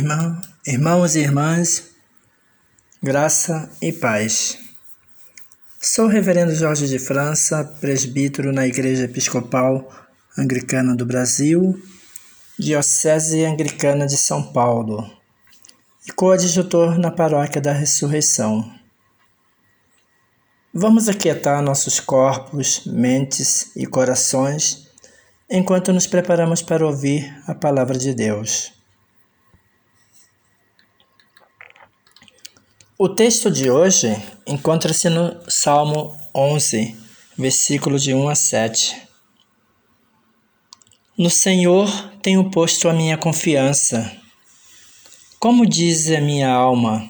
Irmão, irmãos e irmãs, graça e paz. Sou o Reverendo Jorge de França, presbítero na Igreja Episcopal Anglicana do Brasil, Diocese Anglicana de São Paulo e coadjutor na Paróquia da Ressurreição. Vamos aquietar nossos corpos, mentes e corações enquanto nos preparamos para ouvir a palavra de Deus. O texto de hoje encontra-se no Salmo 11, versículo de 1 a 7. No Senhor tenho posto a minha confiança. Como diz a minha alma,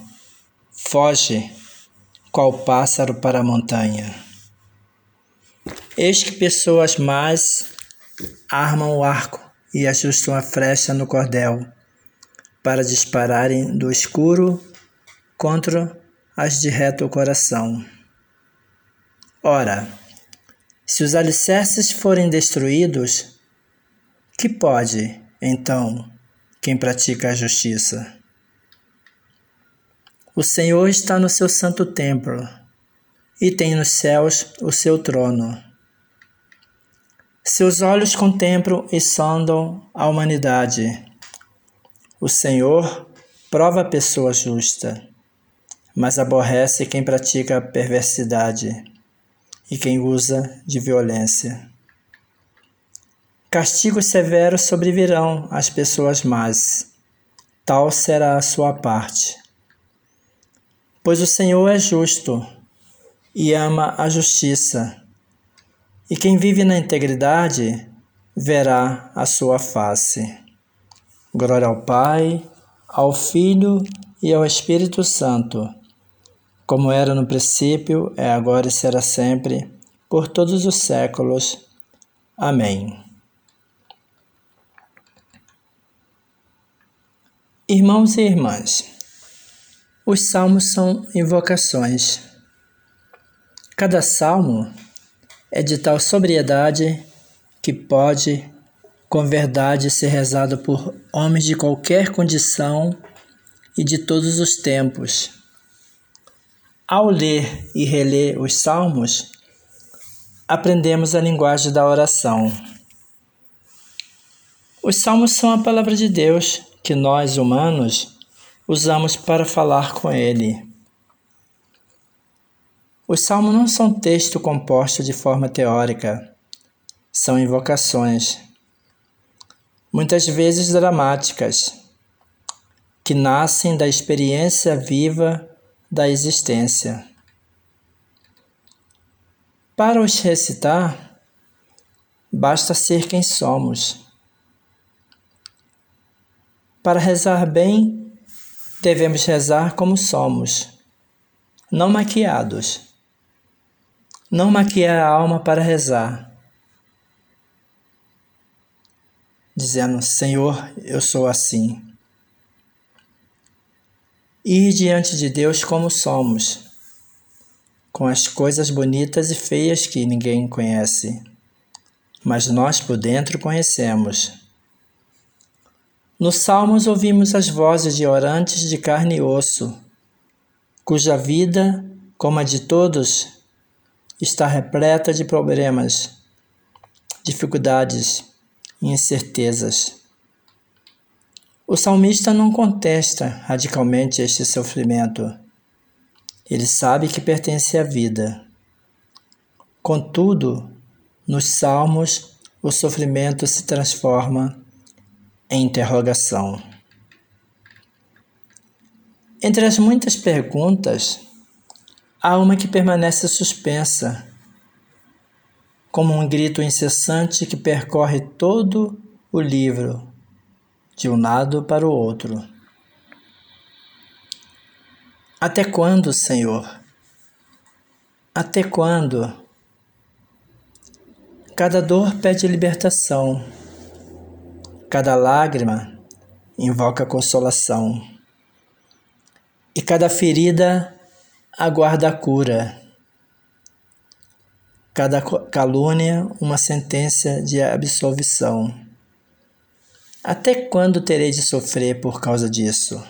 foge, qual pássaro para a montanha. Eis que pessoas más armam o arco e ajustam a flecha no cordel, para dispararem do escuro contra as de reto coração. Ora, se os alicerces forem destruídos, que pode, então, quem pratica a justiça? O Senhor está no seu santo templo e tem nos céus o seu trono. Seus olhos contemplam e sondam a humanidade. O Senhor prova a pessoa justa mas aborrece quem pratica perversidade e quem usa de violência. Castigos severos sobrevirão às pessoas más, tal será a sua parte. Pois o Senhor é justo e ama a justiça, e quem vive na integridade verá a sua face. Glória ao Pai, ao Filho e ao Espírito Santo como era no princípio, é agora e será sempre, por todos os séculos. Amém. Irmãos e irmãs, os salmos são invocações. Cada salmo é de tal sobriedade que pode, com verdade, ser rezado por homens de qualquer condição e de todos os tempos ao ler e reler os Salmos, aprendemos a linguagem da oração. Os Salmos são a palavra de Deus que nós, humanos, usamos para falar com Ele. Os Salmos não são texto composto de forma teórica, são invocações, muitas vezes dramáticas, que nascem da experiência viva da existência. Para os recitar, basta ser quem somos. Para rezar bem, devemos rezar como somos, não maquiados. Não maquiar a alma para rezar, dizendo: Senhor, eu sou assim ir diante de Deus como somos, com as coisas bonitas e feias que ninguém conhece, mas nós por dentro conhecemos. Nos Salmos ouvimos as vozes de orantes de carne e osso, cuja vida, como a de todos, está repleta de problemas, dificuldades e incertezas. O salmista não contesta radicalmente este sofrimento. Ele sabe que pertence à vida. Contudo, nos salmos, o sofrimento se transforma em interrogação. Entre as muitas perguntas, há uma que permanece suspensa, como um grito incessante que percorre todo o livro de um lado para o outro. Até quando, Senhor? Até quando? Cada dor pede libertação, cada lágrima invoca consolação, e cada ferida aguarda a cura, cada calúnia uma sentença de absolvição Até quando terei de sofrer por causa disso?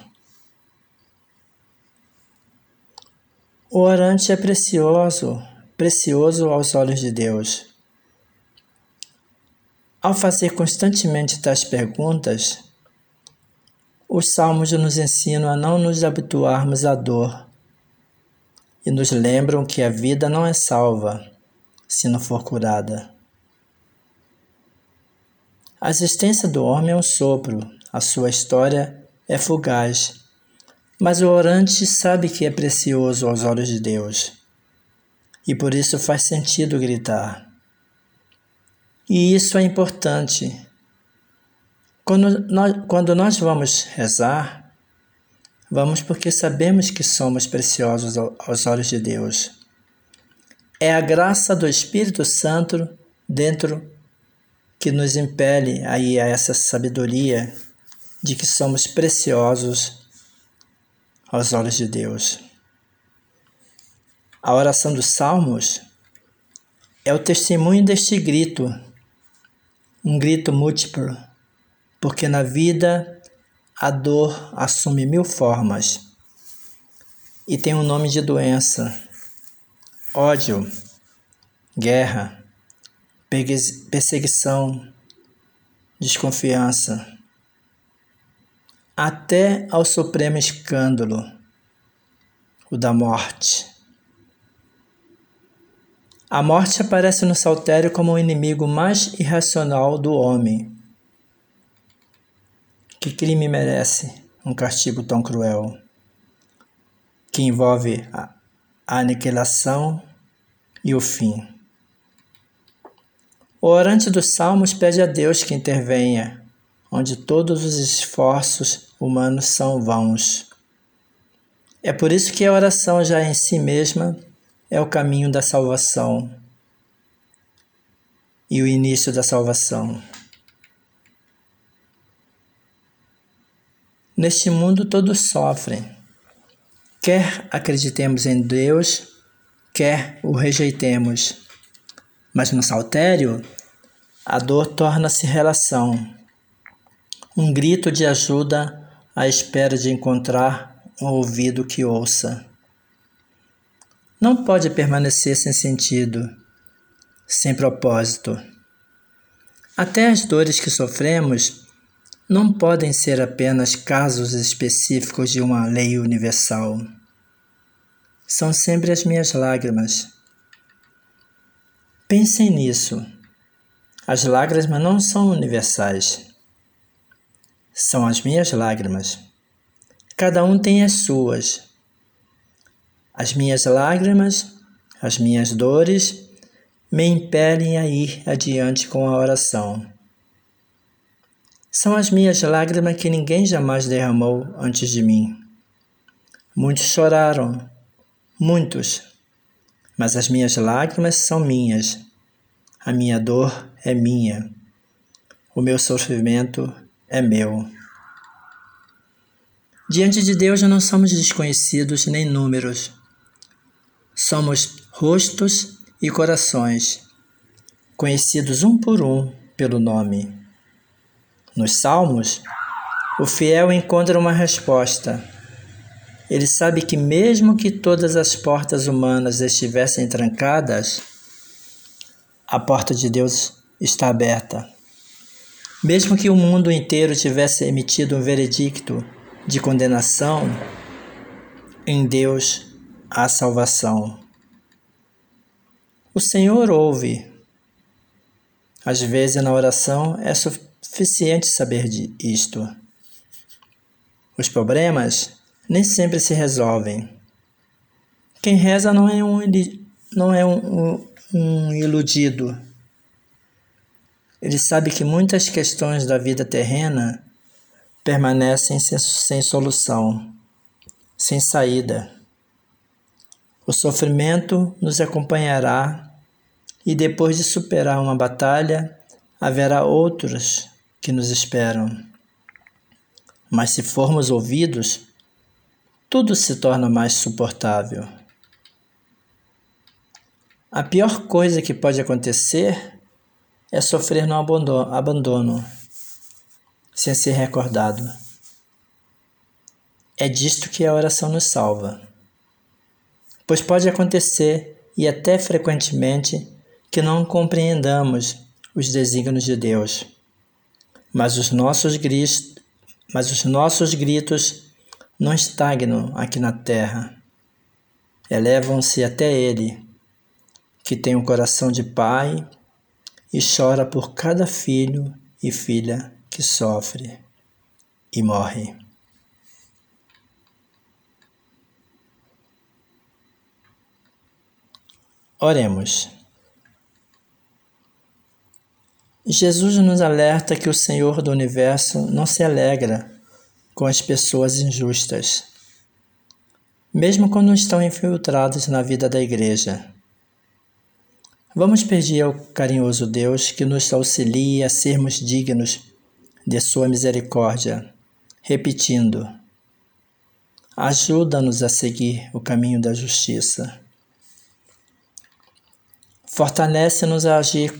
O orante é precioso, precioso aos olhos de Deus. Ao fazer constantemente tais perguntas, os salmos nos ensinam a não nos habituarmos à dor e nos lembram que a vida não é salva se não for curada. A existência do homem é um sopro, a sua história é fugaz, mas o orante sabe que é precioso aos olhos de Deus e por isso faz sentido gritar. E isso é importante. Quando nós, quando nós vamos rezar, Vamos porque sabemos que somos preciosos aos olhos de Deus. É a graça do Espírito Santo dentro que nos impele aí a essa sabedoria de que somos preciosos aos olhos de Deus. A oração dos Salmos é o testemunho deste grito, um grito múltiplo, porque na vida a dor assume mil formas e tem um nome de doença: ódio, guerra, perseguição, desconfiança, até ao supremo escândalo, o da morte. A morte aparece no saltério como o inimigo mais irracional do homem que crime merece um castigo tão cruel, que envolve a aniquilação e o fim? O orante dos Salmos pede a Deus que intervenha, onde todos os esforços humanos são vãos. É por isso que a oração já em si mesma é o caminho da salvação e o início da salvação. Neste mundo todos sofrem. Quer acreditemos em Deus, quer o rejeitemos. Mas no saltério, a dor torna-se relação, um grito de ajuda à espera de encontrar um ouvido que ouça. Não pode permanecer sem sentido, sem propósito. Até as dores que sofremos não podem ser apenas casos específicos de uma lei universal. São sempre as minhas lágrimas. Pensem nisso. As lágrimas não são universais. São as minhas lágrimas. Cada um tem as suas. As minhas lágrimas, as minhas dores, me impelem a ir adiante com a oração. São as minhas lágrimas que ninguém jamais derramou antes de mim. Muitos choraram, muitos, mas as minhas lágrimas são minhas. A minha dor é minha. O meu sofrimento é meu. Diante de Deus não somos desconhecidos nem números. Somos rostos e corações, conhecidos um por um pelo nome. Nos Salmos, o fiel encontra uma resposta. Ele sabe que, mesmo que todas as portas humanas estivessem trancadas, a porta de Deus está aberta. Mesmo que o mundo inteiro tivesse emitido um veredicto de condenação, em Deus há salvação. O Senhor ouve. Às vezes, na oração, é suficiente saber isto. Os problemas nem sempre se resolvem. Quem reza não é um, não é um, um, iludido. Ele sabe que muitas questões da vida terrena permanecem sem, sem solução, sem saída. O sofrimento nos acompanhará e depois de superar uma batalha, haverá outras que nos esperam. Mas se formos ouvidos, tudo se torna mais suportável. A pior coisa que pode acontecer é sofrer no abandono. sem ser recordado. É disto que a oração nos salva. Pois pode acontecer, e até frequentemente, que não compreendamos os desígnios de Deus, mas os nossos gritos, mas os nossos gritos não estagnam aqui na terra. Elevam-se até Ele, que tem um coração de pai e chora por cada filho e filha que sofre e morre. Oremos. Jesus nos alerta que o Senhor do universo não se alegra com as pessoas injustas, mesmo quando estão infiltradas na vida da igreja. Vamos pedir ao carinhoso Deus que nos auxilie a sermos dignos de Sua misericórdia, repetindo: Ajuda-nos a seguir o caminho da justiça. Fortalece-nos a agir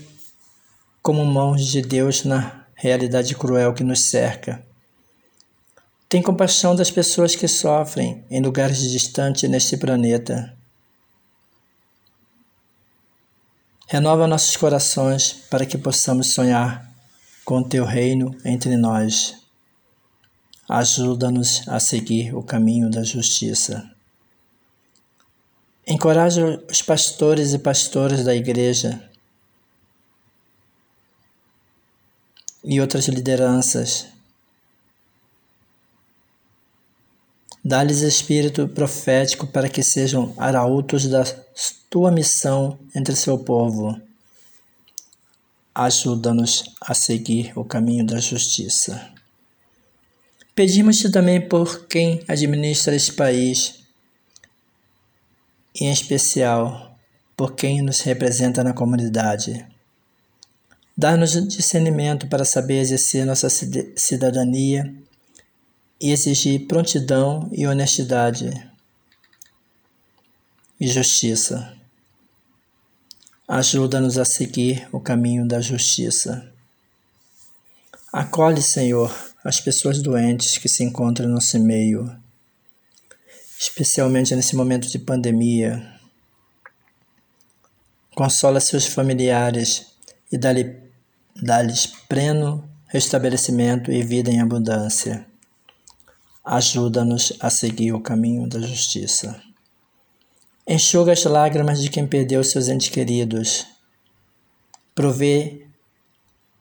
como mãos de Deus na realidade cruel que nos cerca. Tem compaixão das pessoas que sofrem em lugares distantes neste planeta. Renova nossos corações para que possamos sonhar com teu reino entre nós. Ajuda-nos a seguir o caminho da justiça. Encoraja os pastores e pastoras da igreja e outras lideranças. Dá-lhes espírito profético para que sejam arautos da tua missão entre seu povo. Ajuda-nos a seguir o caminho da justiça. Pedimos-te também por quem administra este país em especial por quem nos representa na comunidade. Dá-nos discernimento para saber exercer nossa cidadania e exigir prontidão e honestidade e justiça. Ajuda-nos a seguir o caminho da justiça. Acolhe, Senhor, as pessoas doentes que se encontram no nosso meio especialmente nesse momento de pandemia. Consola seus familiares e dá-lhes pleno restabelecimento e vida em abundância. Ajuda-nos a seguir o caminho da justiça. Enxuga as lágrimas de quem perdeu seus entes queridos. Provê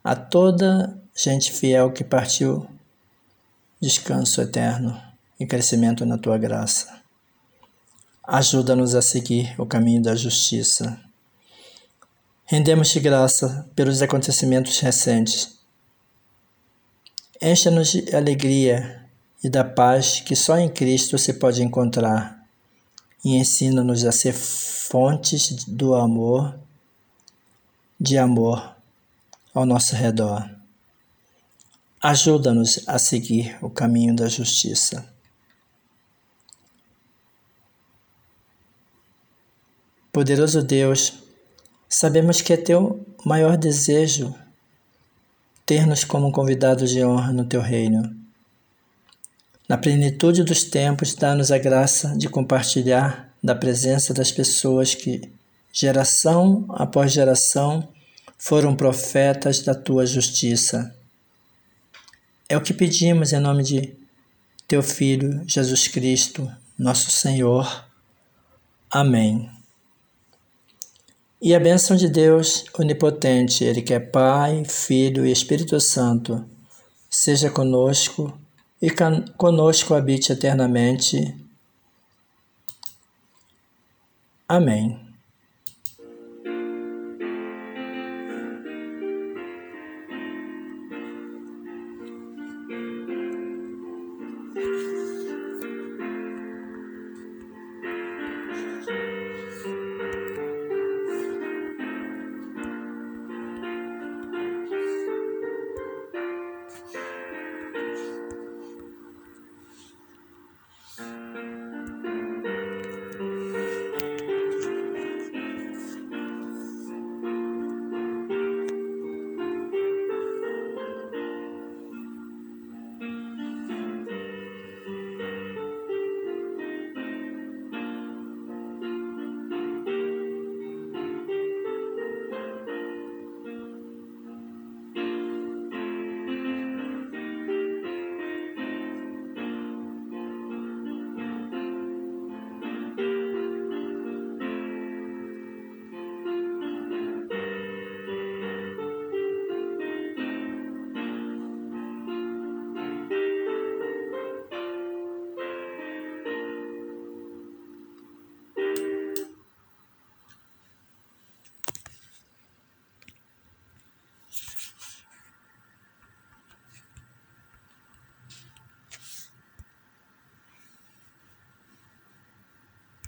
a toda gente fiel que partiu descanso eterno e crescimento na tua graça. Ajuda-nos a seguir o caminho da justiça. Rendemos-te graça pelos acontecimentos recentes. Encha-nos de alegria e da paz que só em Cristo se pode encontrar, e ensina-nos a ser fontes do amor, de amor ao nosso redor. Ajuda-nos a seguir o caminho da justiça. Poderoso Deus, sabemos que é teu maior desejo ter-nos como convidados de honra no teu reino. Na plenitude dos tempos, dá-nos a graça de compartilhar da presença das pessoas que, geração após geração, foram profetas da tua justiça. É o que pedimos em nome de teu Filho Jesus Cristo, nosso Senhor. Amém. E a bênção de Deus onipotente, Ele que é Pai, Filho e Espírito Santo, seja conosco e conosco habite eternamente. Amém. Mm-hmm.